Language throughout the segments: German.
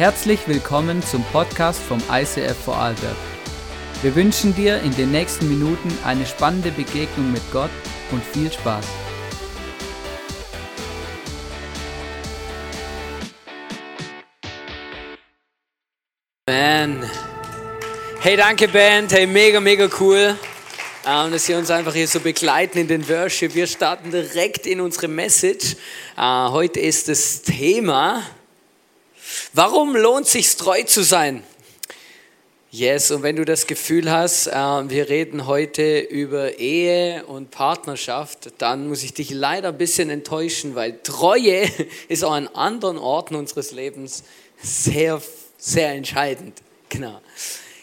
Herzlich willkommen zum Podcast vom ICF Vorarlberg. Wir wünschen dir in den nächsten Minuten eine spannende Begegnung mit Gott und viel Spaß. Man. Hey, danke Band. Hey, mega, mega cool, ähm, dass Sie uns einfach hier so begleiten in den Worship. Wir starten direkt in unsere Message. Äh, heute ist das Thema, warum lohnt sich treu zu sein? Yes, und wenn du das Gefühl hast, äh, wir reden heute über Ehe und Partnerschaft, dann muss ich dich leider ein bisschen enttäuschen, weil Treue ist auch an anderen Orten unseres Lebens sehr, sehr entscheidend. Genau.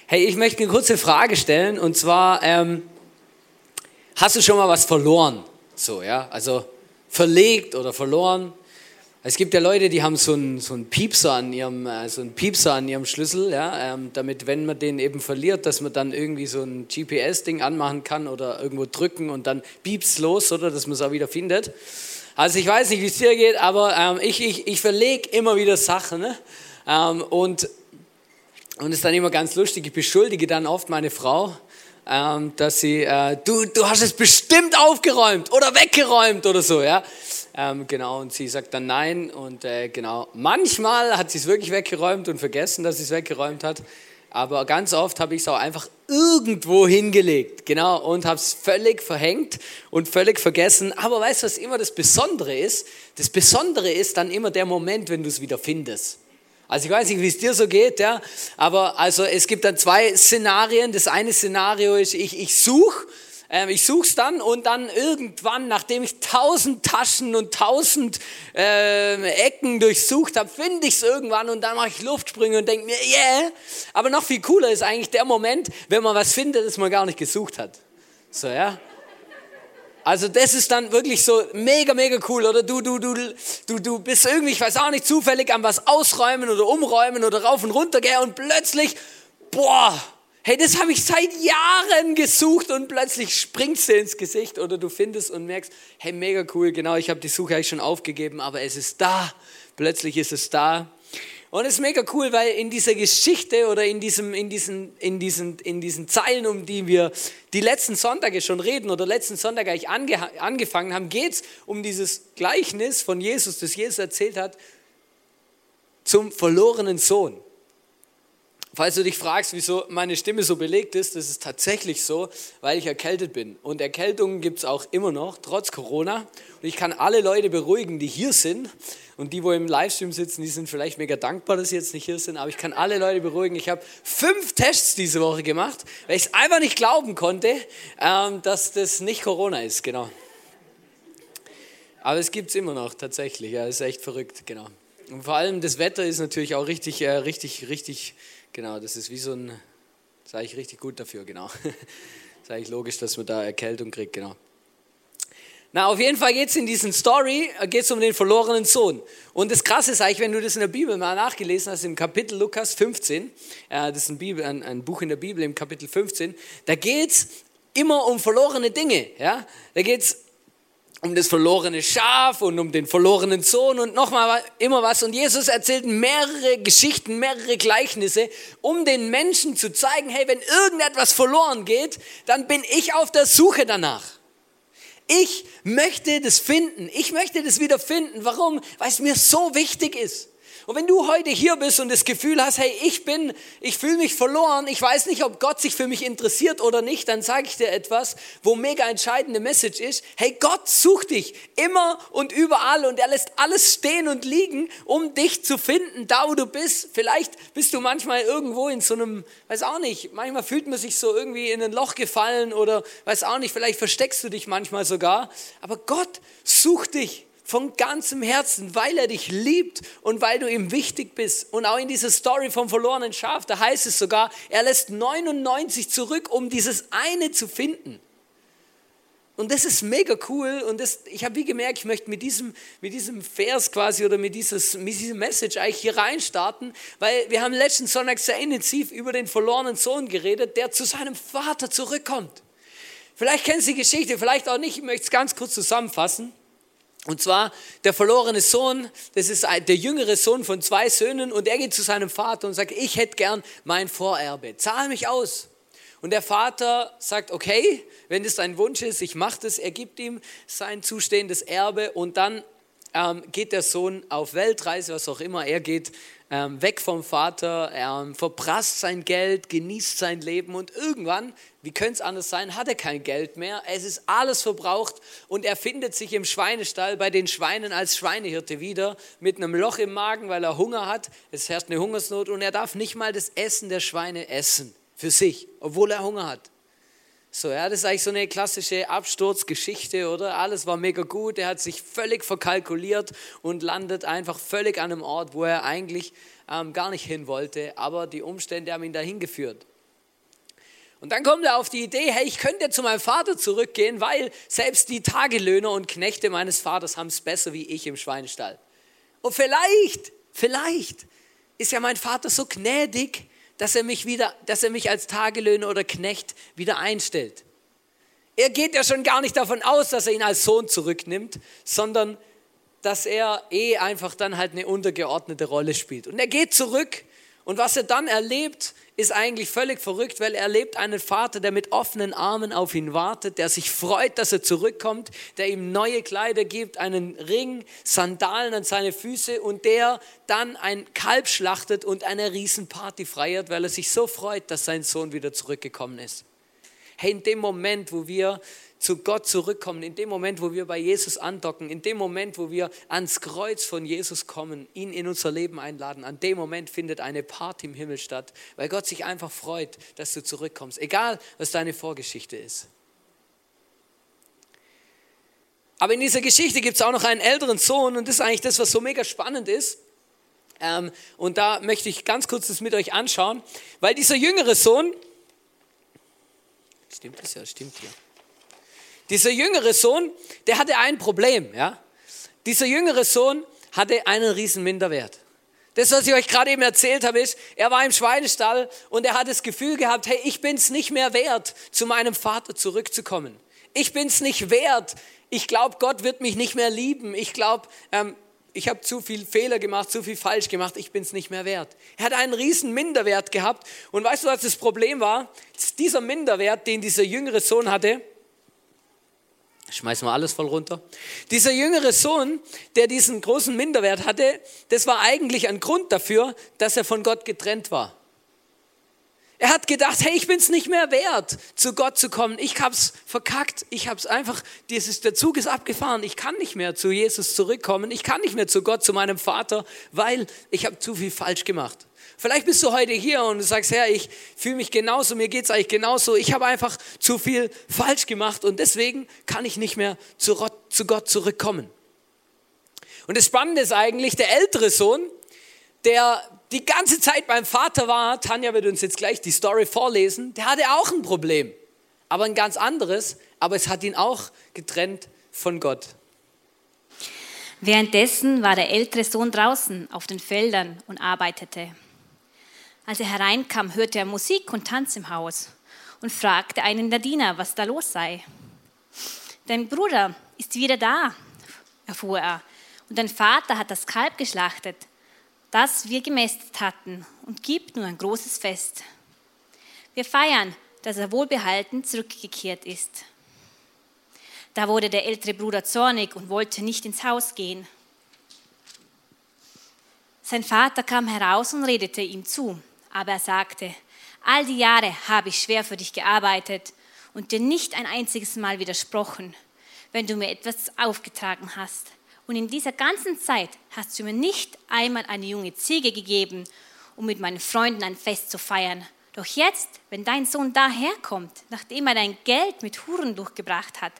Hey, ich möchte eine kurze Frage stellen und zwar, ähm, hast du schon mal was verloren? So, ja, also verlegt oder verloren. Es gibt ja Leute, die haben so einen, so einen Piepser an ihrem, äh, so einen Piepser an ihrem Schlüssel, ja, ähm, damit, wenn man den eben verliert, dass man dann irgendwie so ein GPS-Ding anmachen kann oder irgendwo drücken und dann piepst los, oder, dass man es auch wieder findet. Also ich weiß nicht, wie es dir geht, aber ähm, ich, ich, ich verlege immer wieder Sachen. Ne? Ähm, und und es ist dann immer ganz lustig, ich beschuldige dann oft meine Frau, ähm, dass sie, äh, du, du hast es bestimmt aufgeräumt oder weggeräumt oder so, ja. Ähm, genau, und sie sagt dann nein und äh, genau, manchmal hat sie es wirklich weggeräumt und vergessen, dass sie es weggeräumt hat, aber ganz oft habe ich es auch einfach irgendwo hingelegt, genau, und habe es völlig verhängt und völlig vergessen. Aber weißt du, was immer das Besondere ist? Das Besondere ist dann immer der Moment, wenn du es wieder findest. Also ich weiß nicht, wie es dir so geht, ja, aber also es gibt dann zwei Szenarien. Das eine Szenario ist, ich, ich suche, äh, ich suche es dann und dann irgendwann, nachdem ich tausend Taschen und tausend äh, Ecken durchsucht habe, finde ich es irgendwann und dann mache ich Luftsprünge und denke mir, yeah. Aber noch viel cooler ist eigentlich der Moment, wenn man was findet, das man gar nicht gesucht hat. So, ja. Also das ist dann wirklich so mega, mega cool. Oder du, du, du, du, du bist irgendwie, ich weiß auch nicht, zufällig am was ausräumen oder umräumen oder rauf und runter gehen und plötzlich, boah, hey, das habe ich seit Jahren gesucht und plötzlich springt dir ins Gesicht oder du findest und merkst, hey, mega cool, genau, ich habe die Suche eigentlich schon aufgegeben, aber es ist da. Plötzlich ist es da. Und es ist mega cool, weil in dieser Geschichte oder in, diesem, in, diesen, in, diesen, in diesen Zeilen, um die wir die letzten Sonntage schon reden oder letzten Sonntag eigentlich ange, angefangen haben, geht es um dieses Gleichnis von Jesus, das Jesus erzählt hat, zum verlorenen Sohn. Falls du dich fragst, wieso meine Stimme so belegt ist, das ist tatsächlich so, weil ich erkältet bin. Und Erkältungen gibt es auch immer noch, trotz Corona. Und ich kann alle Leute beruhigen, die hier sind. Und die, wo im Livestream sitzen, die sind vielleicht mega dankbar, dass sie jetzt nicht hier sind. Aber ich kann alle Leute beruhigen. Ich habe fünf Tests diese Woche gemacht, weil ich es einfach nicht glauben konnte, ähm, dass das nicht Corona ist. Genau. Aber es gibt es immer noch, tatsächlich. Ja, ist echt verrückt, genau. Und vor allem das Wetter ist natürlich auch richtig, äh, richtig, richtig Genau, das ist wie so ein, sage ich richtig gut dafür, genau. ist eigentlich logisch, dass man da Erkältung kriegt, genau. Na, auf jeden Fall geht es in diesen Story, äh, geht es um den verlorenen Sohn. Und das Krasse ist eigentlich, wenn du das in der Bibel mal nachgelesen hast, im Kapitel Lukas 15, äh, das ist ein, Bibel, ein, ein, Buch in der Bibel im Kapitel 15, da geht es immer um verlorene Dinge. Ja? Da geht es um das verlorene Schaf und um den verlorenen Sohn und nochmal immer was. Und Jesus erzählt mehrere Geschichten, mehrere Gleichnisse, um den Menschen zu zeigen, hey, wenn irgendetwas verloren geht, dann bin ich auf der Suche danach. Ich möchte das finden. Ich möchte das wieder finden. Warum? Weil es mir so wichtig ist. Und wenn du heute hier bist und das Gefühl hast, hey, ich bin, ich fühle mich verloren, ich weiß nicht, ob Gott sich für mich interessiert oder nicht, dann sage ich dir etwas, wo mega entscheidende Message ist. Hey, Gott sucht dich immer und überall und er lässt alles stehen und liegen, um dich zu finden, da wo du bist. Vielleicht bist du manchmal irgendwo in so einem, weiß auch nicht, manchmal fühlt man sich so irgendwie in ein Loch gefallen oder weiß auch nicht, vielleicht versteckst du dich manchmal sogar. Aber Gott sucht dich von ganzem Herzen, weil er dich liebt und weil du ihm wichtig bist. Und auch in dieser Story vom verlorenen Schaf, da heißt es sogar, er lässt 99 zurück, um dieses eine zu finden. Und das ist mega cool. Und das, ich habe wie gemerkt, ich möchte mit diesem, mit diesem Vers quasi oder mit, dieses, mit diesem Message eigentlich hier reinstarten, weil wir haben letzten Sonntag sehr intensiv über den verlorenen Sohn geredet, der zu seinem Vater zurückkommt. Vielleicht kennst du die Geschichte, vielleicht auch nicht. Ich möchte es ganz kurz zusammenfassen. Und zwar der verlorene Sohn, das ist der jüngere Sohn von zwei Söhnen und er geht zu seinem Vater und sagt, ich hätte gern mein Vorerbe, zahl mich aus. Und der Vater sagt, okay, wenn das dein Wunsch ist, ich mache das, er gibt ihm sein zustehendes Erbe und dann ähm, geht der Sohn auf Weltreise, was auch immer er geht, ähm, weg vom Vater, er ähm, verprasst sein Geld, genießt sein Leben und irgendwann, wie könnte es anders sein, hat er kein Geld mehr, es ist alles verbraucht und er findet sich im Schweinestall bei den Schweinen als Schweinehirte wieder mit einem Loch im Magen, weil er Hunger hat, es herrscht eine Hungersnot und er darf nicht mal das Essen der Schweine essen für sich, obwohl er Hunger hat. So, ja, das ist eigentlich so eine klassische Absturzgeschichte, oder? Alles war mega gut, er hat sich völlig verkalkuliert und landet einfach völlig an einem Ort, wo er eigentlich ähm, gar nicht hin wollte, aber die Umstände haben ihn dahin geführt. Und dann kommt er auf die Idee, hey, ich könnte zu meinem Vater zurückgehen, weil selbst die Tagelöhner und Knechte meines Vaters haben es besser wie ich im Schweinestall. Und vielleicht, vielleicht ist ja mein Vater so gnädig, dass er mich wieder, dass er mich als Tagelöhner oder Knecht wieder einstellt. Er geht ja schon gar nicht davon aus, dass er ihn als Sohn zurücknimmt, sondern dass er eh einfach dann halt eine untergeordnete Rolle spielt. Und er geht zurück und was er dann erlebt, ist eigentlich völlig verrückt, weil er erlebt einen Vater, der mit offenen Armen auf ihn wartet, der sich freut, dass er zurückkommt, der ihm neue Kleider gibt, einen Ring, Sandalen an seine Füße und der dann ein Kalb schlachtet und eine Riesenparty feiert, weil er sich so freut, dass sein Sohn wieder zurückgekommen ist. Hey, in dem Moment, wo wir zu Gott zurückkommen, in dem Moment, wo wir bei Jesus andocken, in dem Moment, wo wir ans Kreuz von Jesus kommen, ihn in unser Leben einladen, an dem Moment findet eine Party im Himmel statt, weil Gott sich einfach freut, dass du zurückkommst, egal was deine Vorgeschichte ist. Aber in dieser Geschichte gibt es auch noch einen älteren Sohn und das ist eigentlich das, was so mega spannend ist. Ähm, und da möchte ich ganz kurz das mit euch anschauen, weil dieser jüngere Sohn, stimmt das ja, stimmt hier. Dieser jüngere Sohn, der hatte ein Problem. Ja? Dieser jüngere Sohn hatte einen riesen Minderwert. Das, was ich euch gerade eben erzählt habe, ist, er war im Schweinestall und er hat das Gefühl gehabt, hey, ich bin es nicht mehr wert, zu meinem Vater zurückzukommen. Ich bin es nicht wert. Ich glaube, Gott wird mich nicht mehr lieben. Ich glaube, ähm, ich habe zu viel Fehler gemacht, zu viel falsch gemacht. Ich bin es nicht mehr wert. Er hat einen riesen Minderwert gehabt. Und weißt du, was das Problem war? Dieser Minderwert, den dieser jüngere Sohn hatte, Schmeißen wir alles voll runter. Dieser jüngere Sohn, der diesen großen Minderwert hatte, das war eigentlich ein Grund dafür, dass er von Gott getrennt war. Er hat gedacht, hey, ich bin es nicht mehr wert, zu Gott zu kommen. Ich habe es verkackt. Ich habe es einfach, dieses, der Zug ist abgefahren. Ich kann nicht mehr zu Jesus zurückkommen. Ich kann nicht mehr zu Gott, zu meinem Vater, weil ich habe zu viel falsch gemacht. Vielleicht bist du heute hier und du sagst, Herr, ich fühle mich genauso, mir geht es eigentlich genauso. Ich habe einfach zu viel falsch gemacht und deswegen kann ich nicht mehr zu Gott zurückkommen. Und das Spannende ist eigentlich, der ältere Sohn, der die ganze Zeit beim Vater war, Tanja wird uns jetzt gleich die Story vorlesen, der hatte auch ein Problem, aber ein ganz anderes, aber es hat ihn auch getrennt von Gott. Währenddessen war der ältere Sohn draußen auf den Feldern und arbeitete. Als er hereinkam, hörte er Musik und Tanz im Haus und fragte einen der Diener, was da los sei. Dein Bruder ist wieder da, erfuhr er, und dein Vater hat das Kalb geschlachtet, das wir gemästet hatten, und gibt nun ein großes Fest. Wir feiern, dass er wohlbehalten zurückgekehrt ist. Da wurde der ältere Bruder zornig und wollte nicht ins Haus gehen. Sein Vater kam heraus und redete ihm zu. Aber er sagte, all die Jahre habe ich schwer für dich gearbeitet und dir nicht ein einziges Mal widersprochen, wenn du mir etwas aufgetragen hast. Und in dieser ganzen Zeit hast du mir nicht einmal eine junge Ziege gegeben, um mit meinen Freunden ein Fest zu feiern. Doch jetzt, wenn dein Sohn daherkommt, nachdem er dein Geld mit Huren durchgebracht hat,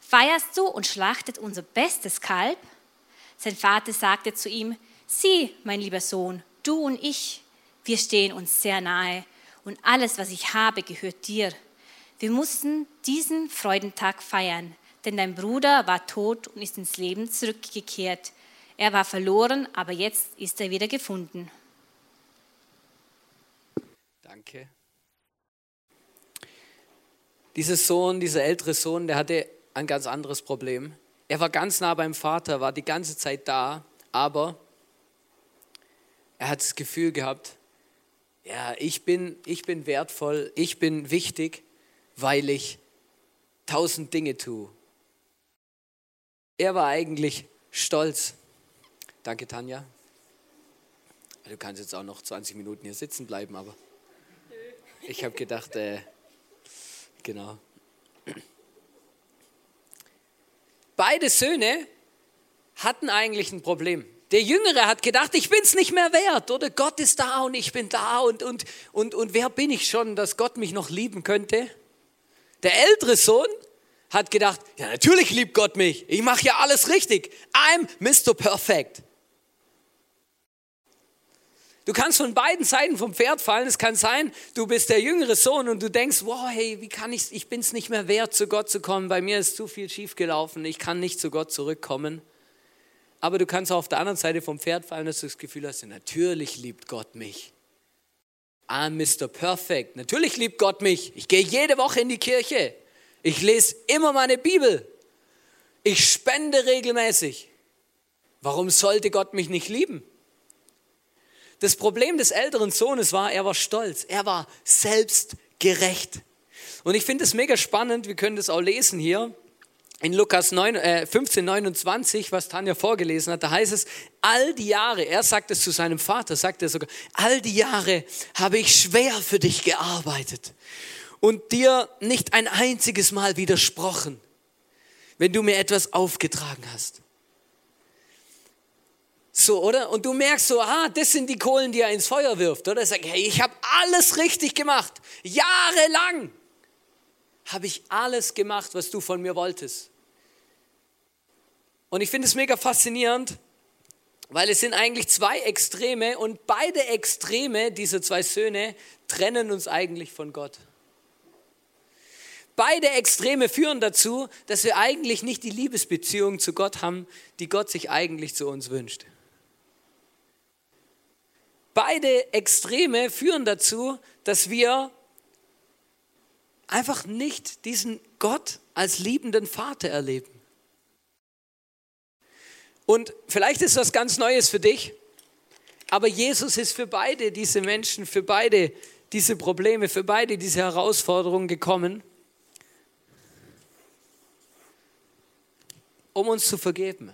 feierst du und schlachtet unser bestes Kalb? Sein Vater sagte zu ihm, sieh, mein lieber Sohn, du und ich, wir stehen uns sehr nahe und alles, was ich habe, gehört dir. Wir mussten diesen Freudentag feiern, denn dein Bruder war tot und ist ins Leben zurückgekehrt. Er war verloren, aber jetzt ist er wieder gefunden. Danke. Dieser Sohn, dieser ältere Sohn, der hatte ein ganz anderes Problem. Er war ganz nah beim Vater, war die ganze Zeit da, aber er hat das Gefühl gehabt, ja, ich bin, ich bin wertvoll, ich bin wichtig, weil ich tausend Dinge tue. Er war eigentlich stolz. Danke, Tanja. Du kannst jetzt auch noch 20 Minuten hier sitzen bleiben, aber ich habe gedacht, äh, genau. Beide Söhne hatten eigentlich ein Problem. Der Jüngere hat gedacht, ich bin es nicht mehr wert, oder Gott ist da und ich bin da und, und, und, und wer bin ich schon, dass Gott mich noch lieben könnte? Der ältere Sohn hat gedacht, ja natürlich liebt Gott mich, ich mache ja alles richtig, I'm Mr. Perfect. Du kannst von beiden Seiten vom Pferd fallen. Es kann sein, du bist der jüngere Sohn und du denkst, wow, hey, wie kann ich, ich bin es nicht mehr wert, zu Gott zu kommen. Bei mir ist zu viel schiefgelaufen. Ich kann nicht zu Gott zurückkommen. Aber du kannst auch auf der anderen Seite vom Pferd fallen, dass du das Gefühl hast, natürlich liebt Gott mich. I'm Mr. Perfect. Natürlich liebt Gott mich. Ich gehe jede Woche in die Kirche. Ich lese immer meine Bibel. Ich spende regelmäßig. Warum sollte Gott mich nicht lieben? Das Problem des älteren Sohnes war, er war stolz. Er war selbstgerecht. Und ich finde es mega spannend, wir können das auch lesen hier in Lukas 9, äh, 15, 29, was Tanja vorgelesen hat, da heißt es, all die Jahre, er sagt es zu seinem Vater, sagt er sogar, all die Jahre habe ich schwer für dich gearbeitet und dir nicht ein einziges Mal widersprochen, wenn du mir etwas aufgetragen hast. So, oder? Und du merkst so, ah, das sind die Kohlen, die er ins Feuer wirft, oder? Er sagt, hey, ich habe alles richtig gemacht. Jahrelang habe ich alles gemacht, was du von mir wolltest. Und ich finde es mega faszinierend, weil es sind eigentlich zwei Extreme und beide Extreme dieser zwei Söhne trennen uns eigentlich von Gott. Beide Extreme führen dazu, dass wir eigentlich nicht die Liebesbeziehung zu Gott haben, die Gott sich eigentlich zu uns wünscht. Beide Extreme führen dazu, dass wir einfach nicht diesen Gott als liebenden Vater erleben. Und vielleicht ist das ganz Neues für dich, aber Jesus ist für beide diese Menschen, für beide diese Probleme, für beide diese Herausforderungen gekommen, um uns zu vergeben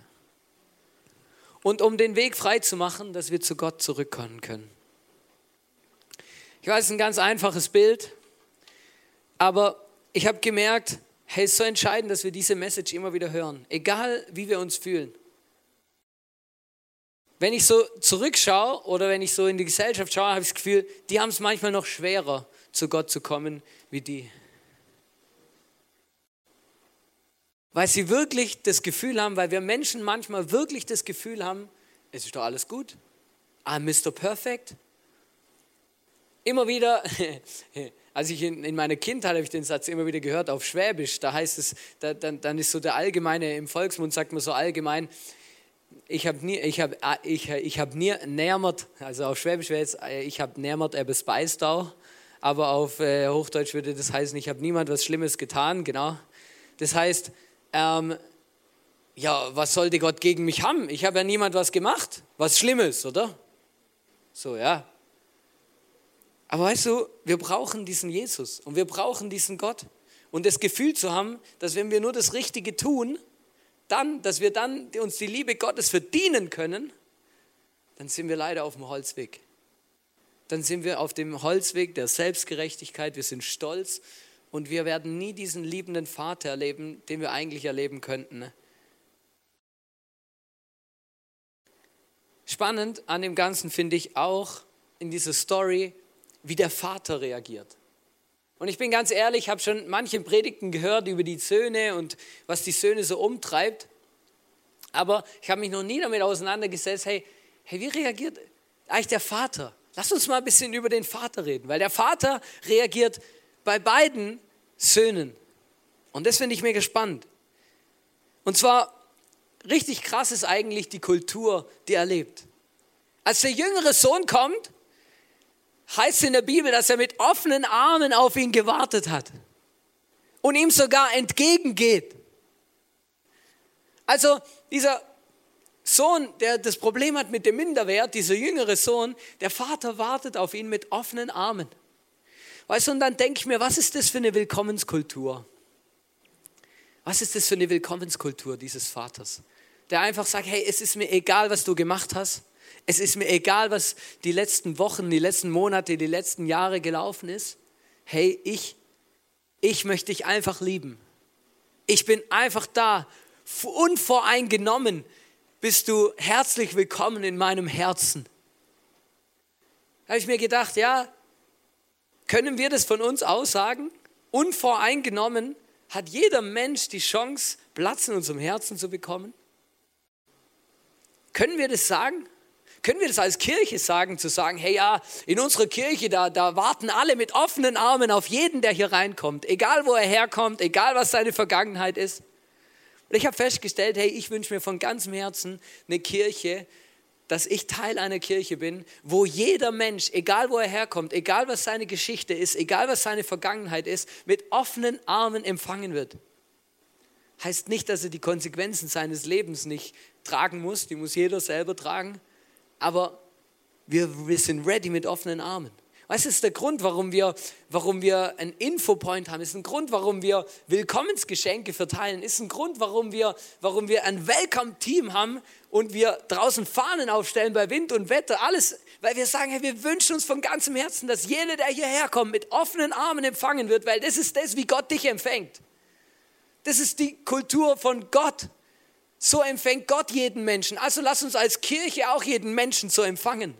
und um den Weg frei zu machen, dass wir zu Gott zurückkommen können. Ich weiß, es ist ein ganz einfaches Bild, aber ich habe gemerkt, hey, es ist so entscheidend, dass wir diese Message immer wieder hören, egal wie wir uns fühlen wenn ich so zurückschaue oder wenn ich so in die Gesellschaft schaue, habe ich das Gefühl, die haben es manchmal noch schwerer, zu Gott zu kommen, wie die. Weil sie wirklich das Gefühl haben, weil wir Menschen manchmal wirklich das Gefühl haben, es ist doch alles gut. I'm Mr. Perfect. Immer wieder, als ich in, in meiner Kindheit habe ich den Satz immer wieder gehört auf Schwäbisch, da heißt es, da, dann, dann ist so der allgemeine, im Volksmund sagt man so allgemein, ich habe nie, ich habe, ah, ich, ich habe nie nähmert, also auf Schwäbisch wäre jetzt, äh, ich habe nähmert etwas Beistau, aber auf äh, Hochdeutsch würde das heißen, ich habe niemand was Schlimmes getan, genau. Das heißt, ähm, ja, was sollte Gott gegen mich haben? Ich habe ja niemand was gemacht, was Schlimmes, oder? So, ja. Aber weißt du, wir brauchen diesen Jesus und wir brauchen diesen Gott. Und das Gefühl zu haben, dass wenn wir nur das Richtige tun, dann, dass wir dann uns die Liebe Gottes verdienen können, dann sind wir leider auf dem Holzweg. Dann sind wir auf dem Holzweg der Selbstgerechtigkeit, wir sind stolz und wir werden nie diesen liebenden Vater erleben, den wir eigentlich erleben könnten. Spannend an dem Ganzen finde ich auch in dieser Story, wie der Vater reagiert. Und ich bin ganz ehrlich, ich habe schon manche Predigten gehört über die Söhne und was die Söhne so umtreibt. Aber ich habe mich noch nie damit auseinandergesetzt, hey, hey, wie reagiert eigentlich der Vater? Lass uns mal ein bisschen über den Vater reden, weil der Vater reagiert bei beiden Söhnen. Und das finde ich mega spannend. Und zwar richtig krass ist eigentlich die Kultur, die er lebt. Als der jüngere Sohn kommt, heißt in der Bibel, dass er mit offenen Armen auf ihn gewartet hat und ihm sogar entgegengeht. Also dieser Sohn, der das Problem hat mit dem Minderwert, dieser jüngere Sohn, der Vater wartet auf ihn mit offenen Armen. Weißt du, und dann denke ich mir, was ist das für eine Willkommenskultur? Was ist das für eine Willkommenskultur dieses Vaters? Der einfach sagt, hey, es ist mir egal, was du gemacht hast. Es ist mir egal, was die letzten Wochen, die letzten Monate, die letzten Jahre gelaufen ist. Hey, ich, ich möchte dich einfach lieben. Ich bin einfach da, unvoreingenommen bist du herzlich willkommen in meinem Herzen. Da habe ich mir gedacht, ja, können wir das von uns aussagen? Unvoreingenommen hat jeder Mensch die Chance, Platz in unserem Herzen zu bekommen? Können wir das sagen? Können wir das als Kirche sagen, zu sagen, hey ja, in unserer Kirche, da, da warten alle mit offenen Armen auf jeden, der hier reinkommt, egal wo er herkommt, egal was seine Vergangenheit ist. Und ich habe festgestellt, hey, ich wünsche mir von ganzem Herzen eine Kirche, dass ich Teil einer Kirche bin, wo jeder Mensch, egal wo er herkommt, egal was seine Geschichte ist, egal was seine Vergangenheit ist, mit offenen Armen empfangen wird. Heißt nicht, dass er die Konsequenzen seines Lebens nicht tragen muss, die muss jeder selber tragen, aber wir, wir sind ready mit offenen Armen. Was ist der Grund, warum wir, warum wir einen Infopoint haben? Ist ein Grund, warum wir Willkommensgeschenke verteilen? Ist ein Grund, warum wir, warum wir ein Welcome-Team haben und wir draußen Fahnen aufstellen bei Wind und Wetter? Alles, weil wir sagen, hey, wir wünschen uns von ganzem Herzen, dass jeder, der hierher kommt, mit offenen Armen empfangen wird, weil das ist das, wie Gott dich empfängt. Das ist die Kultur von Gott. So empfängt Gott jeden Menschen. Also lass uns als Kirche auch jeden Menschen so empfangen.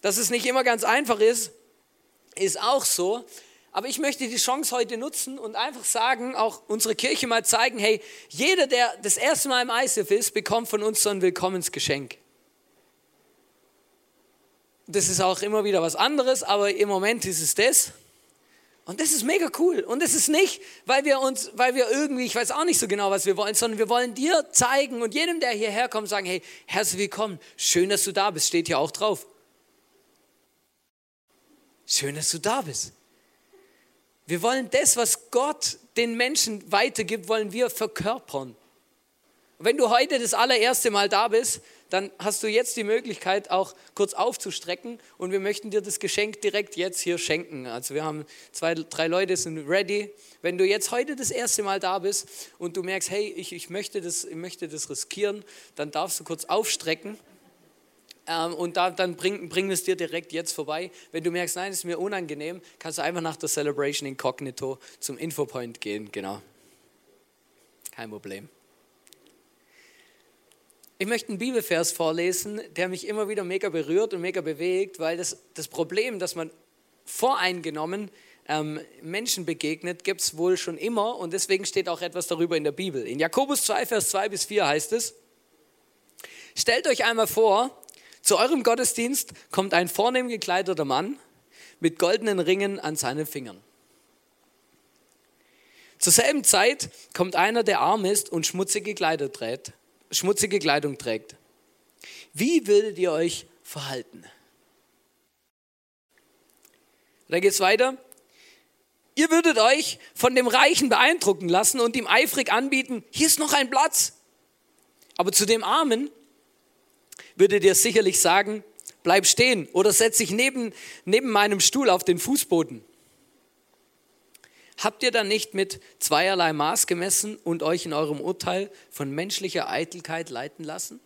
Dass es nicht immer ganz einfach ist, ist auch so. Aber ich möchte die Chance heute nutzen und einfach sagen, auch unsere Kirche mal zeigen, hey, jeder, der das erste Mal im ISF ist, bekommt von uns so ein Willkommensgeschenk. Das ist auch immer wieder was anderes, aber im Moment ist es das. Und das ist mega cool. Und das ist nicht, weil wir uns, weil wir irgendwie, ich weiß auch nicht so genau, was wir wollen, sondern wir wollen dir zeigen und jedem, der hierher kommt, sagen, hey, herzlich willkommen, schön, dass du da bist, steht hier auch drauf. Schön, dass du da bist. Wir wollen das, was Gott den Menschen weitergibt, wollen wir verkörpern. Und wenn du heute das allererste Mal da bist, dann hast du jetzt die Möglichkeit, auch kurz aufzustrecken und wir möchten dir das Geschenk direkt jetzt hier schenken. Also wir haben zwei, drei Leute sind ready. Wenn du jetzt heute das erste Mal da bist und du merkst, hey, ich, ich, möchte, das, ich möchte das riskieren, dann darfst du kurz aufstrecken ähm, und da, dann bringen bring wir es dir direkt jetzt vorbei. Wenn du merkst, nein, ist mir unangenehm, kannst du einfach nach der Celebration Incognito zum Infopoint gehen. Genau. Kein Problem. Ich möchte einen Bibelvers vorlesen, der mich immer wieder mega berührt und mega bewegt, weil das, das Problem, dass man voreingenommen ähm, Menschen begegnet, gibt es wohl schon immer und deswegen steht auch etwas darüber in der Bibel. In Jakobus 2, Vers 2 bis 4 heißt es, stellt euch einmal vor, zu eurem Gottesdienst kommt ein vornehm gekleideter Mann mit goldenen Ringen an seinen Fingern. Zur selben Zeit kommt einer, der arm ist und schmutzige, trägt, schmutzige Kleidung trägt. Wie würdet ihr euch verhalten? Da geht es weiter. Ihr würdet euch von dem Reichen beeindrucken lassen und ihm eifrig anbieten, hier ist noch ein Platz. Aber zu dem Armen würde dir sicherlich sagen, bleib stehen oder setz dich neben, neben meinem Stuhl auf den Fußboden. Habt ihr dann nicht mit zweierlei Maß gemessen und euch in eurem Urteil von menschlicher Eitelkeit leiten lassen?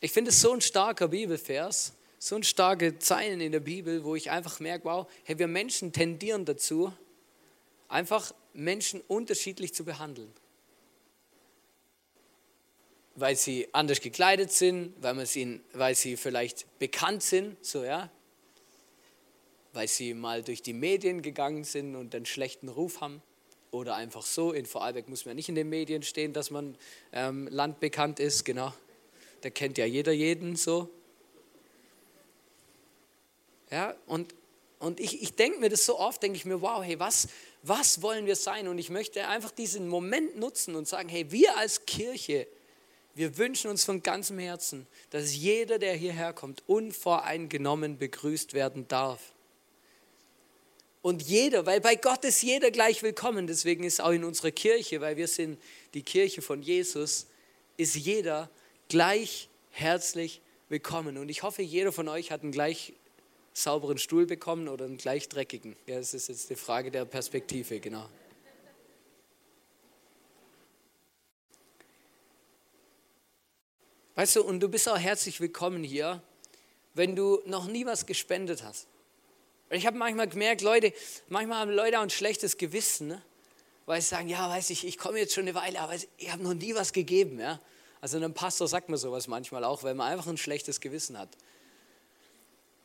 Ich finde es so ein starker Bibelvers, so ein starke Zeilen in der Bibel, wo ich einfach merke, wow, hey, wir Menschen tendieren dazu, einfach Menschen unterschiedlich zu behandeln weil sie anders gekleidet sind, weil, man sie, weil sie vielleicht bekannt sind, so ja, weil sie mal durch die Medien gegangen sind und einen schlechten Ruf haben. Oder einfach so, in Vorarlberg muss man nicht in den Medien stehen, dass man ähm, landbekannt ist, genau. Da kennt ja jeder jeden so. Ja, und, und ich, ich denke mir das so oft, denke ich mir, wow, hey, was, was wollen wir sein? Und ich möchte einfach diesen Moment nutzen und sagen, hey, wir als Kirche, wir wünschen uns von ganzem Herzen, dass jeder, der hierher kommt, unvoreingenommen begrüßt werden darf. Und jeder, weil bei Gott ist jeder gleich willkommen, deswegen ist auch in unserer Kirche, weil wir sind die Kirche von Jesus, ist jeder gleich herzlich willkommen. Und ich hoffe, jeder von euch hat einen gleich sauberen Stuhl bekommen oder einen gleich dreckigen. Ja, das ist jetzt die Frage der Perspektive, genau. Weißt du, und du bist auch herzlich willkommen hier, wenn du noch nie was gespendet hast. Ich habe manchmal gemerkt, Leute, manchmal haben Leute auch ein schlechtes Gewissen, ne? weil sie sagen, ja, weiß ich, ich komme jetzt schon eine Weile, aber ich habe noch nie was gegeben. Ja? Also einem Pastor sagt man sowas manchmal auch, weil man einfach ein schlechtes Gewissen hat.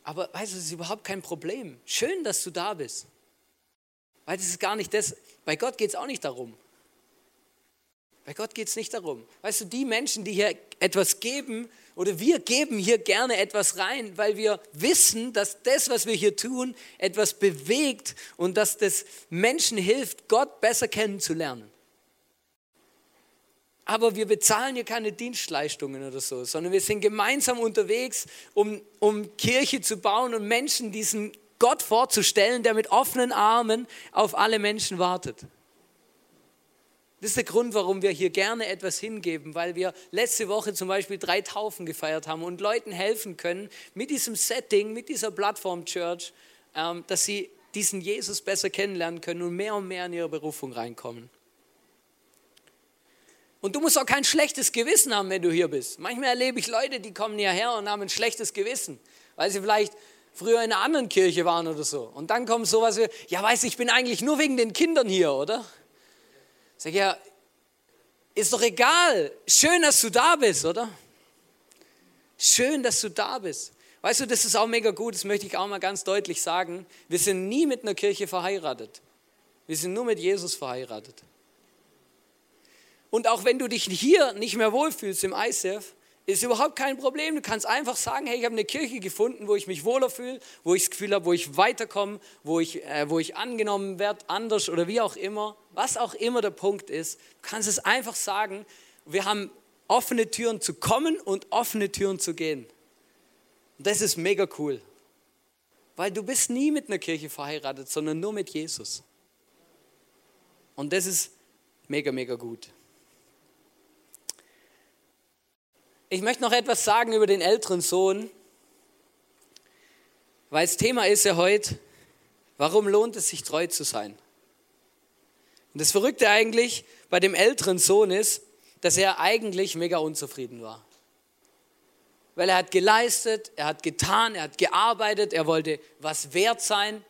Aber weißt du, es ist überhaupt kein Problem. Schön, dass du da bist. Weil das ist gar nicht das, bei Gott geht es auch nicht darum. Bei Gott geht es nicht darum. Weißt du, die Menschen, die hier etwas geben, oder wir geben hier gerne etwas rein, weil wir wissen, dass das, was wir hier tun, etwas bewegt und dass das Menschen hilft, Gott besser kennenzulernen. Aber wir bezahlen hier keine Dienstleistungen oder so, sondern wir sind gemeinsam unterwegs, um, um Kirche zu bauen und Menschen diesen Gott vorzustellen, der mit offenen Armen auf alle Menschen wartet. Das ist der Grund, warum wir hier gerne etwas hingeben, weil wir letzte Woche zum Beispiel drei Taufen gefeiert haben und Leuten helfen können mit diesem Setting, mit dieser Plattform Church, ähm, dass sie diesen Jesus besser kennenlernen können und mehr und mehr in ihre Berufung reinkommen. Und du musst auch kein schlechtes Gewissen haben, wenn du hier bist. Manchmal erlebe ich Leute, die kommen hierher und haben ein schlechtes Gewissen, weil sie vielleicht früher in einer anderen Kirche waren oder so. Und dann kommt sowas wie, ja weißt du, ich bin eigentlich nur wegen den Kindern hier, oder? Sag ich, ja, ist doch egal. Schön, dass du da bist, oder? Schön, dass du da bist. Weißt du, das ist auch mega gut, das möchte ich auch mal ganz deutlich sagen. Wir sind nie mit einer Kirche verheiratet. Wir sind nur mit Jesus verheiratet. Und auch wenn du dich hier nicht mehr wohlfühlst im ICF, ist überhaupt kein Problem. Du kannst einfach sagen, hey, ich habe eine Kirche gefunden, wo ich mich wohler fühle, wo ich das Gefühl habe, wo ich weiterkomme, wo ich, äh, wo ich angenommen werde, anders oder wie auch immer. Was auch immer der Punkt ist, du kannst es einfach sagen. Wir haben offene Türen zu kommen und offene Türen zu gehen. Und das ist mega cool. Weil du bist nie mit einer Kirche verheiratet, sondern nur mit Jesus. Und das ist mega, mega gut. Ich möchte noch etwas sagen über den älteren Sohn, weil das Thema ist ja heute, warum lohnt es sich treu zu sein? Und das Verrückte eigentlich bei dem älteren Sohn ist, dass er eigentlich mega unzufrieden war. Weil er hat geleistet, er hat getan, er hat gearbeitet, er wollte was wert sein,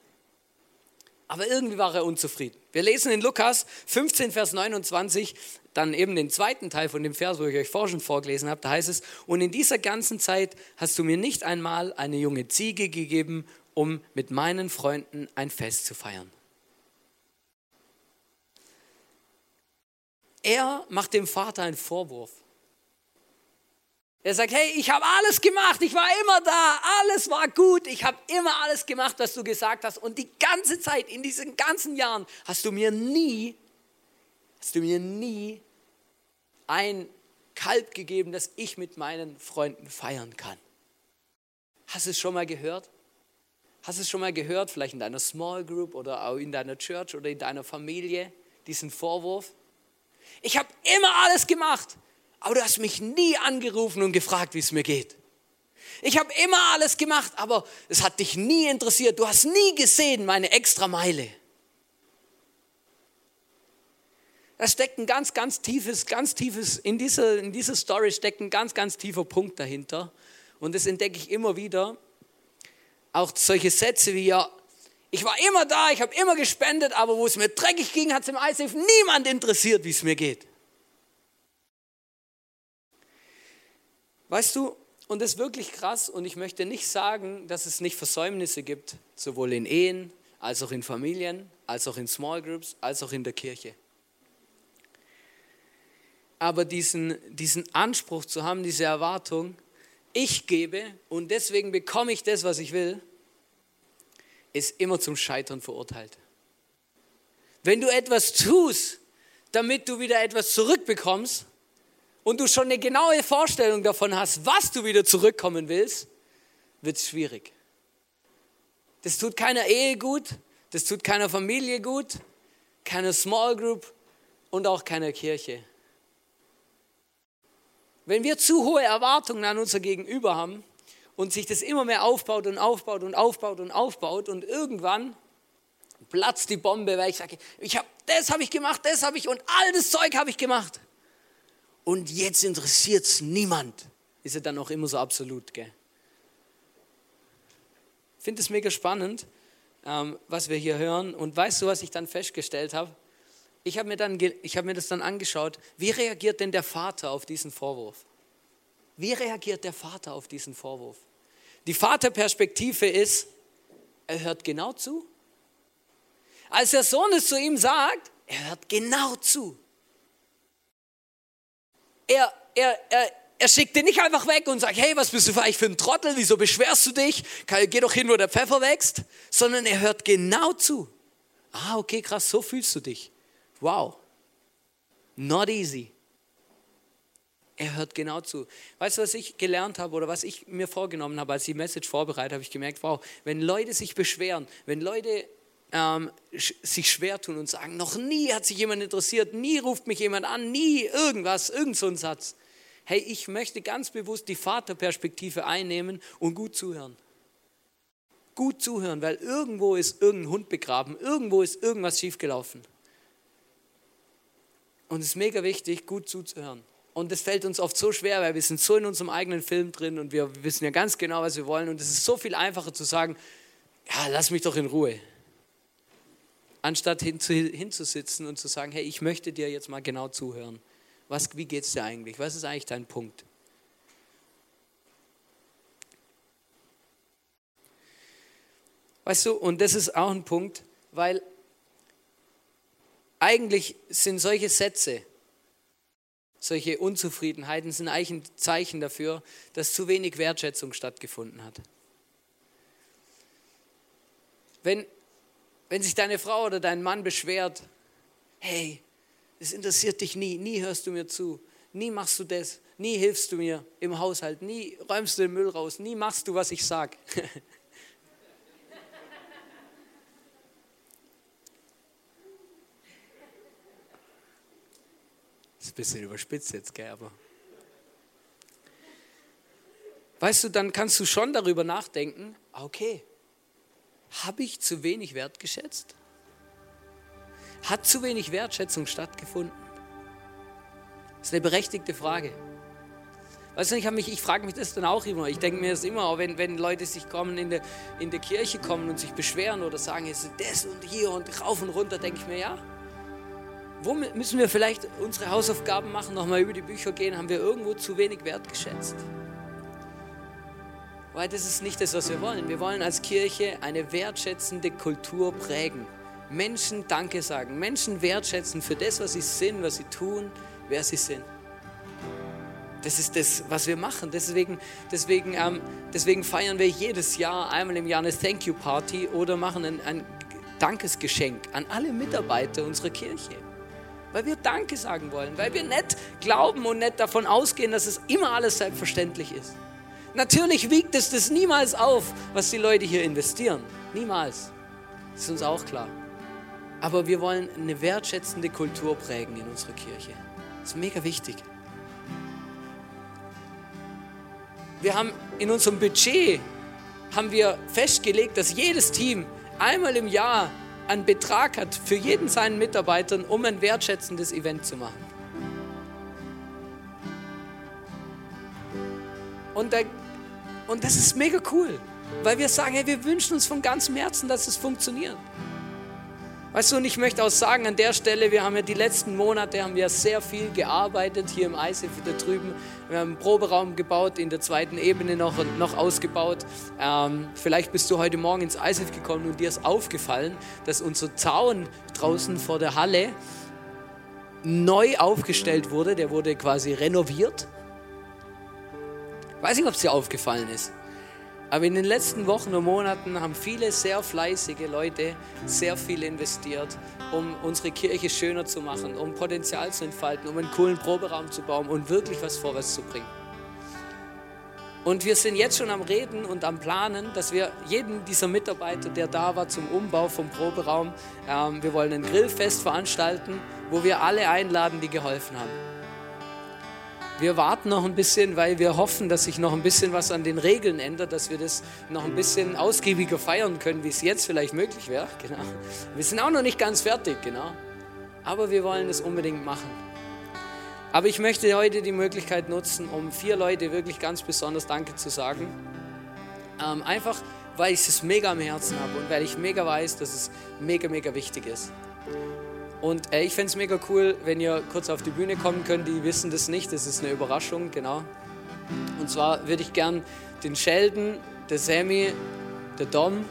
aber irgendwie war er unzufrieden. Wir lesen in Lukas 15, Vers 29, dann eben den zweiten Teil von dem Vers, wo ich euch vorhin vorgelesen habe, da heißt es, und in dieser ganzen Zeit hast du mir nicht einmal eine junge Ziege gegeben, um mit meinen Freunden ein Fest zu feiern. Er macht dem Vater einen Vorwurf. Er sagt, hey, ich habe alles gemacht, ich war immer da, alles war gut, ich habe immer alles gemacht, was du gesagt hast. Und die ganze Zeit, in diesen ganzen Jahren, hast du mir nie, hast du mir nie ein Kalb gegeben, das ich mit meinen Freunden feiern kann. Hast du es schon mal gehört? Hast du es schon mal gehört, vielleicht in deiner Small Group oder auch in deiner Church oder in deiner Familie, diesen Vorwurf? Ich habe immer alles gemacht, aber du hast mich nie angerufen und gefragt, wie es mir geht. Ich habe immer alles gemacht, aber es hat dich nie interessiert. Du hast nie gesehen meine extra Da steckt ein ganz, ganz tiefes, ganz tiefes, in dieser, in dieser Story steckt ein ganz, ganz tiefer Punkt dahinter. Und das entdecke ich immer wieder. Auch solche Sätze wie, ja, ich war immer da, ich habe immer gespendet, aber wo es mir dreckig ging, hat es im ISF niemand interessiert, wie es mir geht. Weißt du, und das ist wirklich krass und ich möchte nicht sagen, dass es nicht Versäumnisse gibt, sowohl in Ehen, als auch in Familien, als auch in Small Groups, als auch in der Kirche aber diesen, diesen Anspruch zu haben, diese Erwartung, ich gebe und deswegen bekomme ich das, was ich will, ist immer zum Scheitern verurteilt. Wenn du etwas tust, damit du wieder etwas zurückbekommst und du schon eine genaue Vorstellung davon hast, was du wieder zurückkommen willst, wird es schwierig. Das tut keiner Ehe gut, Das tut keiner Familie gut, keiner Small Group und auch keiner Kirche. Wenn wir zu hohe Erwartungen an unser Gegenüber haben und sich das immer mehr aufbaut und aufbaut und aufbaut und aufbaut und irgendwann platzt die Bombe, weil ich sage, ich hab, das habe ich gemacht, das habe ich und all das Zeug habe ich gemacht. Und jetzt interessiert es niemand. Ist ja dann auch immer so absolut? Ich finde es mega spannend, ähm, was wir hier hören. Und weißt du, was ich dann festgestellt habe? Ich habe mir, hab mir das dann angeschaut. Wie reagiert denn der Vater auf diesen Vorwurf? Wie reagiert der Vater auf diesen Vorwurf? Die Vaterperspektive ist, er hört genau zu als der Sohn es zu ihm sagt, er hört genau zu. Er, er, er, er schickt ihn nicht einfach weg und sagt, hey, was bist du eigentlich für ein Trottel, wieso beschwerst du dich? Geh doch hin, wo der Pfeffer wächst. Sondern er hört genau zu. Ah, okay, krass, so fühlst du dich. Wow. Not easy. Er hört genau zu. Weißt du, was ich gelernt habe oder was ich mir vorgenommen habe, als ich die Message vorbereitet habe, ich gemerkt, wow, wenn Leute sich beschweren, wenn Leute ähm, sich schwer tun und sagen, noch nie hat sich jemand interessiert, nie ruft mich jemand an, nie irgendwas, irgend so ein Satz. Hey, ich möchte ganz bewusst die Vaterperspektive einnehmen und gut zuhören. Gut zuhören, weil irgendwo ist irgendein Hund begraben, irgendwo ist irgendwas schiefgelaufen. Und es ist mega wichtig, gut zuzuhören. Und das fällt uns oft so schwer, weil wir sind so in unserem eigenen Film drin und wir wissen ja ganz genau, was wir wollen. Und es ist so viel einfacher zu sagen, ja, lass mich doch in Ruhe anstatt hinzusitzen und zu sagen, hey, ich möchte dir jetzt mal genau zuhören. Was, wie es dir eigentlich? Was ist eigentlich dein Punkt? Weißt du, und das ist auch ein Punkt, weil eigentlich sind solche Sätze, solche Unzufriedenheiten sind eigentlich ein Zeichen dafür, dass zu wenig Wertschätzung stattgefunden hat. Wenn, wenn sich deine Frau oder dein Mann beschwert, hey, es interessiert dich nie, nie hörst du mir zu, nie machst du das, nie hilfst du mir im Haushalt, nie räumst du den Müll raus, nie machst du, was ich sag. ist ein bisschen überspitzt jetzt, gell, aber. Weißt du, dann kannst du schon darüber nachdenken, ah, okay, habe ich zu wenig wertgeschätzt? Hat zu wenig Wertschätzung stattgefunden? Das ist eine berechtigte Frage. Weißt du, ich, mich, ich frage mich das dann auch immer. Ich denke mir das immer, auch wenn, wenn Leute sich kommen in der, in der Kirche kommen und sich beschweren oder sagen, es ist das und hier und rauf und runter, denke ich mir, ja. Wo müssen wir vielleicht unsere Hausaufgaben machen, nochmal über die Bücher gehen? Haben wir irgendwo zu wenig wertgeschätzt? Weil das ist nicht das, was wir wollen. Wir wollen als Kirche eine wertschätzende Kultur prägen. Menschen Danke sagen, Menschen wertschätzen für das, was sie sind, was sie tun, wer sie sind. Das ist das, was wir machen. Deswegen, deswegen, ähm, deswegen feiern wir jedes Jahr einmal im Jahr eine Thank You Party oder machen ein, ein Dankesgeschenk an alle Mitarbeiter unserer Kirche. Weil wir Danke sagen wollen, weil wir nicht glauben und nicht davon ausgehen, dass es immer alles selbstverständlich ist. Natürlich wiegt es das niemals auf, was die Leute hier investieren. Niemals. Das ist uns auch klar. Aber wir wollen eine wertschätzende Kultur prägen in unserer Kirche. Das ist mega wichtig. Wir haben in unserem Budget haben wir festgelegt, dass jedes Team einmal im Jahr einen Betrag hat für jeden seinen Mitarbeitern, um ein wertschätzendes Event zu machen. Und da und das ist mega cool, weil wir sagen, hey, wir wünschen uns von ganzem Herzen, dass es funktioniert. Weißt du, und ich möchte auch sagen an der Stelle, wir haben ja die letzten Monate haben wir sehr viel gearbeitet hier im ISIF da drüben. Wir haben einen Proberaum gebaut, in der zweiten Ebene noch, noch ausgebaut. Ähm, vielleicht bist du heute Morgen ins ISIF gekommen und dir ist aufgefallen, dass unser Zaun draußen vor der Halle neu aufgestellt wurde. Der wurde quasi renoviert. Weiß nicht, ob es dir aufgefallen ist. Aber in den letzten Wochen und Monaten haben viele sehr fleißige Leute sehr viel investiert, um unsere Kirche schöner zu machen, um Potenzial zu entfalten, um einen coolen Proberaum zu bauen und wirklich was vorwärts zu bringen. Und wir sind jetzt schon am Reden und am Planen, dass wir jeden dieser Mitarbeiter, der da war zum Umbau vom Proberaum, ähm, wir wollen ein Grillfest veranstalten, wo wir alle einladen, die geholfen haben. Wir warten noch ein bisschen, weil wir hoffen, dass sich noch ein bisschen was an den Regeln ändert, dass wir das noch ein bisschen ausgiebiger feiern können, wie es jetzt vielleicht möglich wäre. Genau. Wir sind auch noch nicht ganz fertig, genau. Aber wir wollen es unbedingt machen. Aber ich möchte heute die Möglichkeit nutzen, um vier Leute wirklich ganz besonders Danke zu sagen. Ähm, einfach, weil ich es mega am Herzen habe und weil ich mega weiß, dass es mega, mega wichtig ist. Und äh, ich fände es mega cool, wenn ihr kurz auf die Bühne kommen könnt. Die wissen das nicht, das ist eine Überraschung, genau. Und zwar würde ich gern den Sheldon, der Sammy, der Dom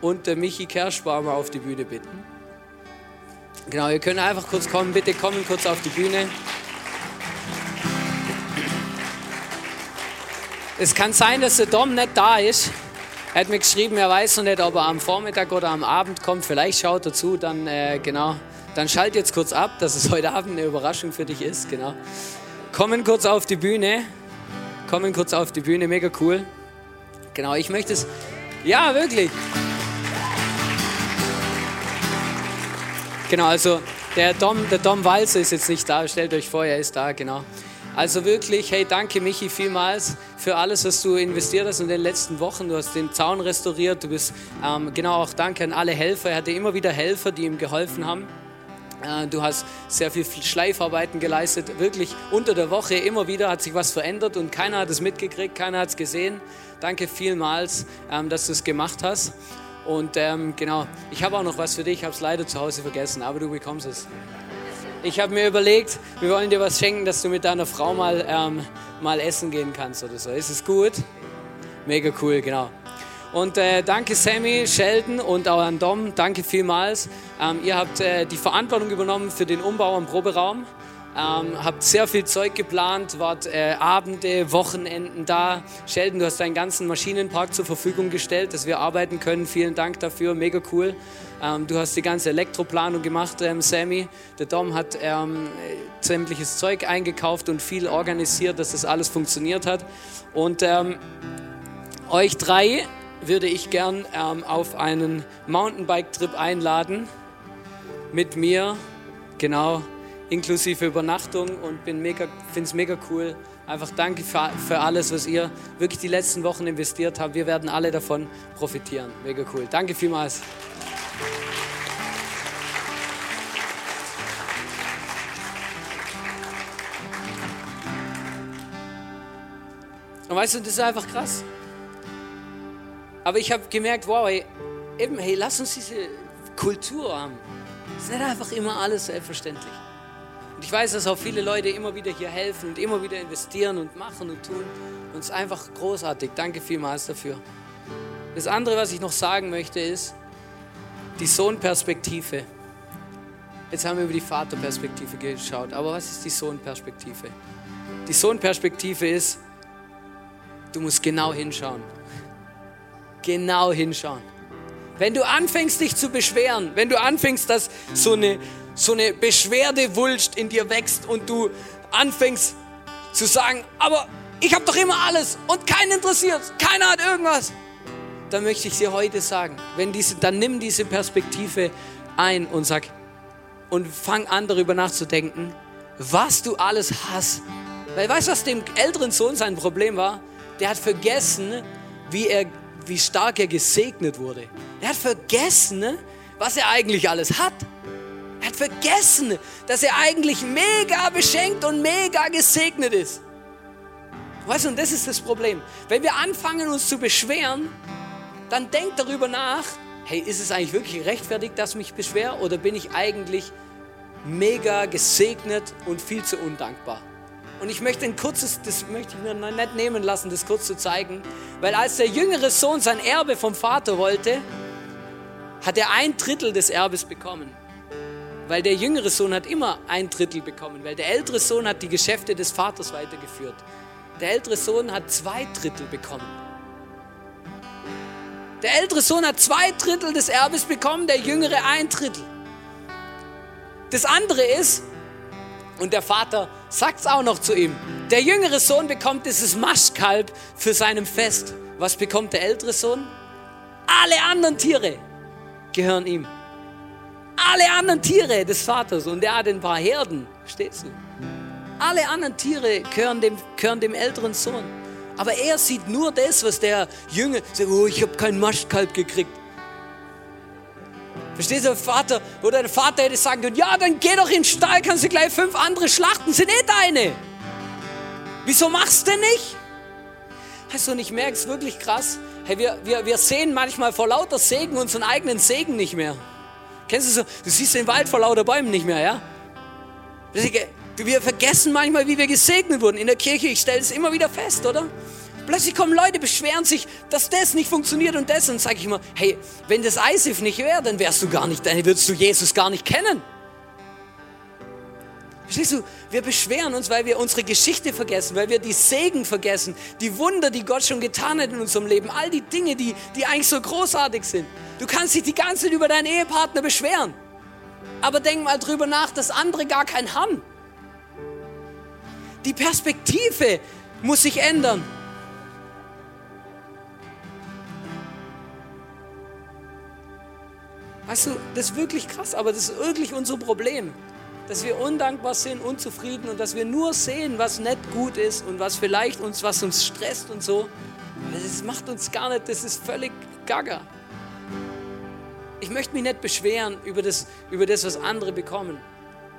und der Michi Kerschbaumer auf die Bühne bitten. Genau, ihr könnt einfach kurz kommen, bitte kommen kurz auf die Bühne. Es kann sein, dass der Dom nicht da ist. Er hat mir geschrieben, er weiß noch nicht, ob er am Vormittag oder am Abend kommt. Vielleicht schaut er zu, dann äh, genau. Dann schalt jetzt kurz ab, dass es heute Abend eine Überraschung für dich ist. Genau. Kommen kurz auf die Bühne. Kommen kurz auf die Bühne, mega cool. Genau, ich möchte es. Ja, wirklich. Genau, also der Dom, der Dom Walzer ist jetzt nicht da. Stellt euch vor, er ist da, genau. Also wirklich, hey, danke Michi vielmals für alles, was du investiert hast in den letzten Wochen. Du hast den Zaun restauriert, du bist, ähm, genau auch danke an alle Helfer. Er hatte immer wieder Helfer, die ihm geholfen haben. Äh, du hast sehr viel Schleifarbeiten geleistet. Wirklich unter der Woche immer wieder hat sich was verändert und keiner hat es mitgekriegt, keiner hat es gesehen. Danke vielmals, ähm, dass du es gemacht hast. Und ähm, genau, ich habe auch noch was für dich, ich habe es leider zu Hause vergessen, aber du bekommst es. Ich habe mir überlegt, wir wollen dir was schenken, dass du mit deiner Frau mal, ähm, mal essen gehen kannst oder so. Ist es gut? Mega cool, genau. Und äh, danke Sammy, Sheldon und auch an Dom, danke vielmals. Ähm, ihr habt äh, die Verantwortung übernommen für den Umbau am Proberaum. Ähm, habt sehr viel Zeug geplant, wart äh, Abende, Wochenenden da. Sheldon, du hast deinen ganzen Maschinenpark zur Verfügung gestellt, dass wir arbeiten können. Vielen Dank dafür, mega cool. Ähm, du hast die ganze Elektroplanung gemacht, ähm, Sammy. Der Dom hat ähm, sämtliches Zeug eingekauft und viel organisiert, dass das alles funktioniert hat. Und ähm, euch drei würde ich gern ähm, auf einen Mountainbike-Trip einladen mit mir, genau inklusive Übernachtung und bin finde es mega cool. Einfach danke für, für alles, was ihr wirklich die letzten Wochen investiert habt. Wir werden alle davon profitieren. Mega cool. Danke vielmals. Und weißt du, das ist einfach krass. Aber ich habe gemerkt, wow, hey, eben, hey, lass uns diese Kultur haben. Es ist nicht einfach immer alles selbstverständlich. Und ich weiß, dass auch viele Leute immer wieder hier helfen und immer wieder investieren und machen und tun. Und es ist einfach großartig. Danke vielmals dafür. Das andere, was ich noch sagen möchte, ist die Sohnperspektive. Jetzt haben wir über die Vaterperspektive geschaut, aber was ist die Sohnperspektive? Die Sohnperspektive ist, du musst genau hinschauen. Genau hinschauen. Wenn du anfängst, dich zu beschweren, wenn du anfängst, dass so eine so eine Beschwerdewulst in dir wächst und du anfängst zu sagen, aber ich habe doch immer alles und keinen interessiert, keiner hat irgendwas. Dann möchte ich dir heute sagen, wenn diese, dann nimm diese Perspektive ein und sag und fang an darüber nachzudenken, was du alles hast. Weil weißt du, was dem älteren Sohn sein Problem war? Der hat vergessen, wie, er, wie stark er gesegnet wurde. Er hat vergessen, was er eigentlich alles hat. Er hat vergessen, dass er eigentlich mega beschenkt und mega gesegnet ist. Weißt du, und das ist das Problem. Wenn wir anfangen, uns zu beschweren, dann denkt darüber nach, hey, ist es eigentlich wirklich gerechtfertigt, dass ich mich beschwere oder bin ich eigentlich mega gesegnet und viel zu undankbar? Und ich möchte ein kurzes, das möchte ich mir nicht nehmen lassen, das kurz zu zeigen, weil als der jüngere Sohn sein Erbe vom Vater wollte, hat er ein Drittel des Erbes bekommen. Weil der jüngere Sohn hat immer ein Drittel bekommen, weil der ältere Sohn hat die Geschäfte des Vaters weitergeführt. Der ältere Sohn hat zwei Drittel bekommen. Der ältere Sohn hat zwei Drittel des Erbes bekommen, der jüngere ein Drittel. Das andere ist, und der Vater sagt es auch noch zu ihm, Der jüngere Sohn bekommt dieses Mastkalb für seinem Fest. Was bekommt der ältere Sohn? Alle anderen Tiere gehören ihm. Alle anderen Tiere des Vaters und er hat ein paar Herden, verstehst du? Alle anderen Tiere gehören dem, gehören dem älteren Sohn. Aber er sieht nur das, was der Jünger sagt, oh, ich habe kein Mastkalb gekriegt. Verstehst du, Vater, oder der Vater hätte sagen können, ja, dann geh doch in den Stall, kannst du gleich fünf andere schlachten, sind eh deine. Wieso machst du denn nicht? Du, und ich merke es wirklich krass. Hey, wir, wir, wir sehen manchmal vor lauter Segen unseren eigenen Segen nicht mehr. Kennst du so? Du siehst den Wald vor lauter Bäumen nicht mehr, ja? Wir vergessen manchmal, wie wir gesegnet wurden in der Kirche. Ich stelle es immer wieder fest, oder? Plötzlich kommen Leute, beschweren sich, dass das nicht funktioniert und das. Und sage ich immer, hey, wenn das ISIF nicht wäre, dann wärst du gar nicht, dann würdest du Jesus gar nicht kennen. Verstehst du? Wir beschweren uns, weil wir unsere Geschichte vergessen, weil wir die Segen vergessen, die Wunder, die Gott schon getan hat in unserem Leben, all die Dinge, die, die eigentlich so großartig sind. Du kannst dich die ganze Zeit über deinen Ehepartner beschweren. Aber denk mal drüber nach, dass andere gar keinen haben. Die Perspektive muss sich ändern. Weißt du, das ist wirklich krass, aber das ist wirklich unser Problem. Dass wir undankbar sind, unzufrieden und dass wir nur sehen, was nicht gut ist und was vielleicht uns, was uns stresst und so. Das macht uns gar nicht, das ist völlig gaga. Ich möchte mich nicht beschweren über das, über das, was andere bekommen.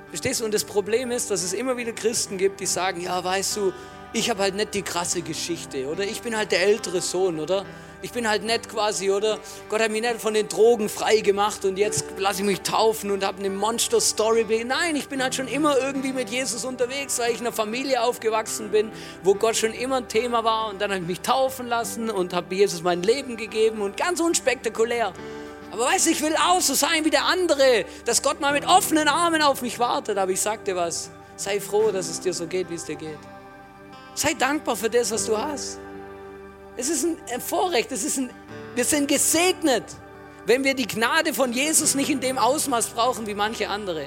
Verstehst du? Und das Problem ist, dass es immer wieder Christen gibt, die sagen, ja, weißt du, ich habe halt nicht die krasse Geschichte oder ich bin halt der ältere Sohn oder ich bin halt nett quasi, oder? Gott hat mich nicht von den Drogen frei gemacht und jetzt lasse ich mich taufen und habe eine Monster-Story. Nein, ich bin halt schon immer irgendwie mit Jesus unterwegs, weil ich in einer Familie aufgewachsen bin, wo Gott schon immer ein Thema war. Und dann habe ich mich taufen lassen und habe Jesus mein Leben gegeben und ganz unspektakulär. Aber weißt du, ich will auch so sein wie der andere, dass Gott mal mit offenen Armen auf mich wartet. Aber ich sag dir was, sei froh, dass es dir so geht, wie es dir geht. Sei dankbar für das, was du hast. Es ist ein Vorrecht, es ist ein, wir sind gesegnet, wenn wir die Gnade von Jesus nicht in dem Ausmaß brauchen wie manche andere.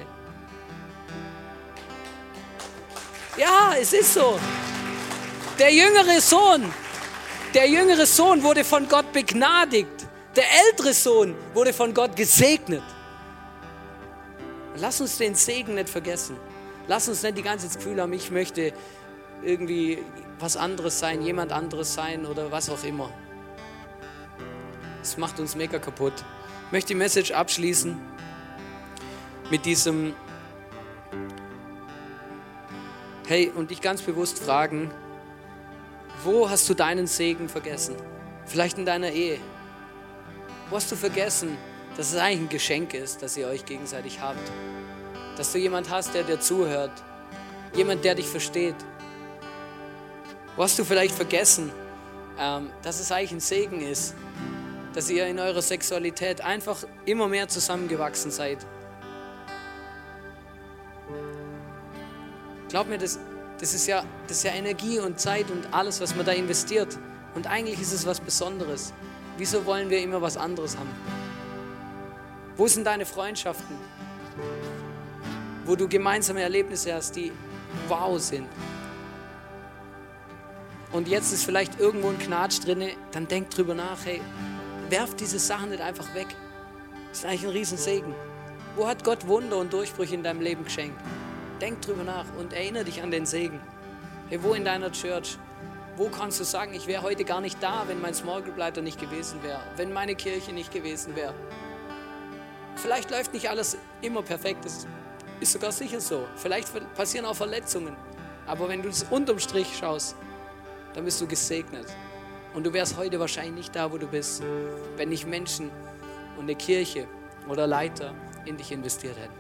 Ja, es ist so. Der jüngere Sohn, der jüngere Sohn wurde von Gott begnadigt. Der ältere Sohn wurde von Gott gesegnet. Lass uns den Segen nicht vergessen. Lass uns nicht die ganze Zeit das Gefühl haben, ich möchte irgendwie was anderes sein, jemand anderes sein oder was auch immer. Das macht uns mega kaputt. Ich möchte die Message abschließen mit diesem Hey, und dich ganz bewusst fragen, wo hast du deinen Segen vergessen? Vielleicht in deiner Ehe. Wo hast du vergessen, dass es eigentlich ein Geschenk ist, dass ihr euch gegenseitig habt? Dass du jemand hast, der dir zuhört. Jemand, der dich versteht. Wo hast du vielleicht vergessen, ähm, dass es eigentlich ein Segen ist, dass ihr in eurer Sexualität einfach immer mehr zusammengewachsen seid? Glaub mir, das, das, ist ja, das ist ja Energie und Zeit und alles, was man da investiert. Und eigentlich ist es was Besonderes. Wieso wollen wir immer was anderes haben? Wo sind deine Freundschaften? Wo du gemeinsame Erlebnisse hast, die wow sind und jetzt ist vielleicht irgendwo ein Knatsch drin, dann denk drüber nach, hey, werf diese Sachen nicht einfach weg. Das ist eigentlich ein Riesensegen. Wo hat Gott Wunder und Durchbrüche in deinem Leben geschenkt? Denk drüber nach und erinnere dich an den Segen. Hey, wo in deiner Church? Wo kannst du sagen, ich wäre heute gar nicht da, wenn mein Small Group Leiter nicht gewesen wäre, wenn meine Kirche nicht gewesen wäre? Vielleicht läuft nicht alles immer perfekt, das ist sogar sicher so. Vielleicht passieren auch Verletzungen. Aber wenn du es unterm Strich schaust, dann bist du gesegnet. Und du wärst heute wahrscheinlich nicht da, wo du bist, wenn nicht Menschen und eine Kirche oder Leiter in dich investiert hätten.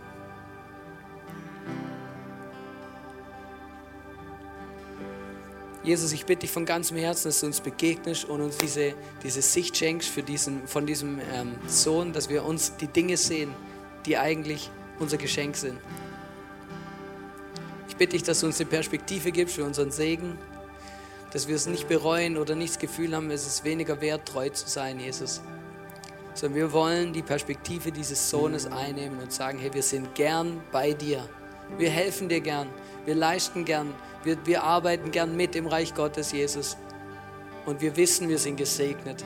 Jesus, ich bitte dich von ganzem Herzen, dass du uns begegnest und uns diese, diese Sicht schenkst für diesen, von diesem ähm, Sohn, dass wir uns die Dinge sehen, die eigentlich unser Geschenk sind. Ich bitte dich, dass du uns eine Perspektive gibst für unseren Segen, dass wir es nicht bereuen oder nicht das Gefühl haben, es ist weniger wert, treu zu sein, Jesus. Sondern wir wollen die Perspektive dieses Sohnes einnehmen und sagen, hey, wir sind gern bei dir. Wir helfen dir gern. Wir leisten gern. Wir, wir arbeiten gern mit im Reich Gottes, Jesus. Und wir wissen, wir sind gesegnet.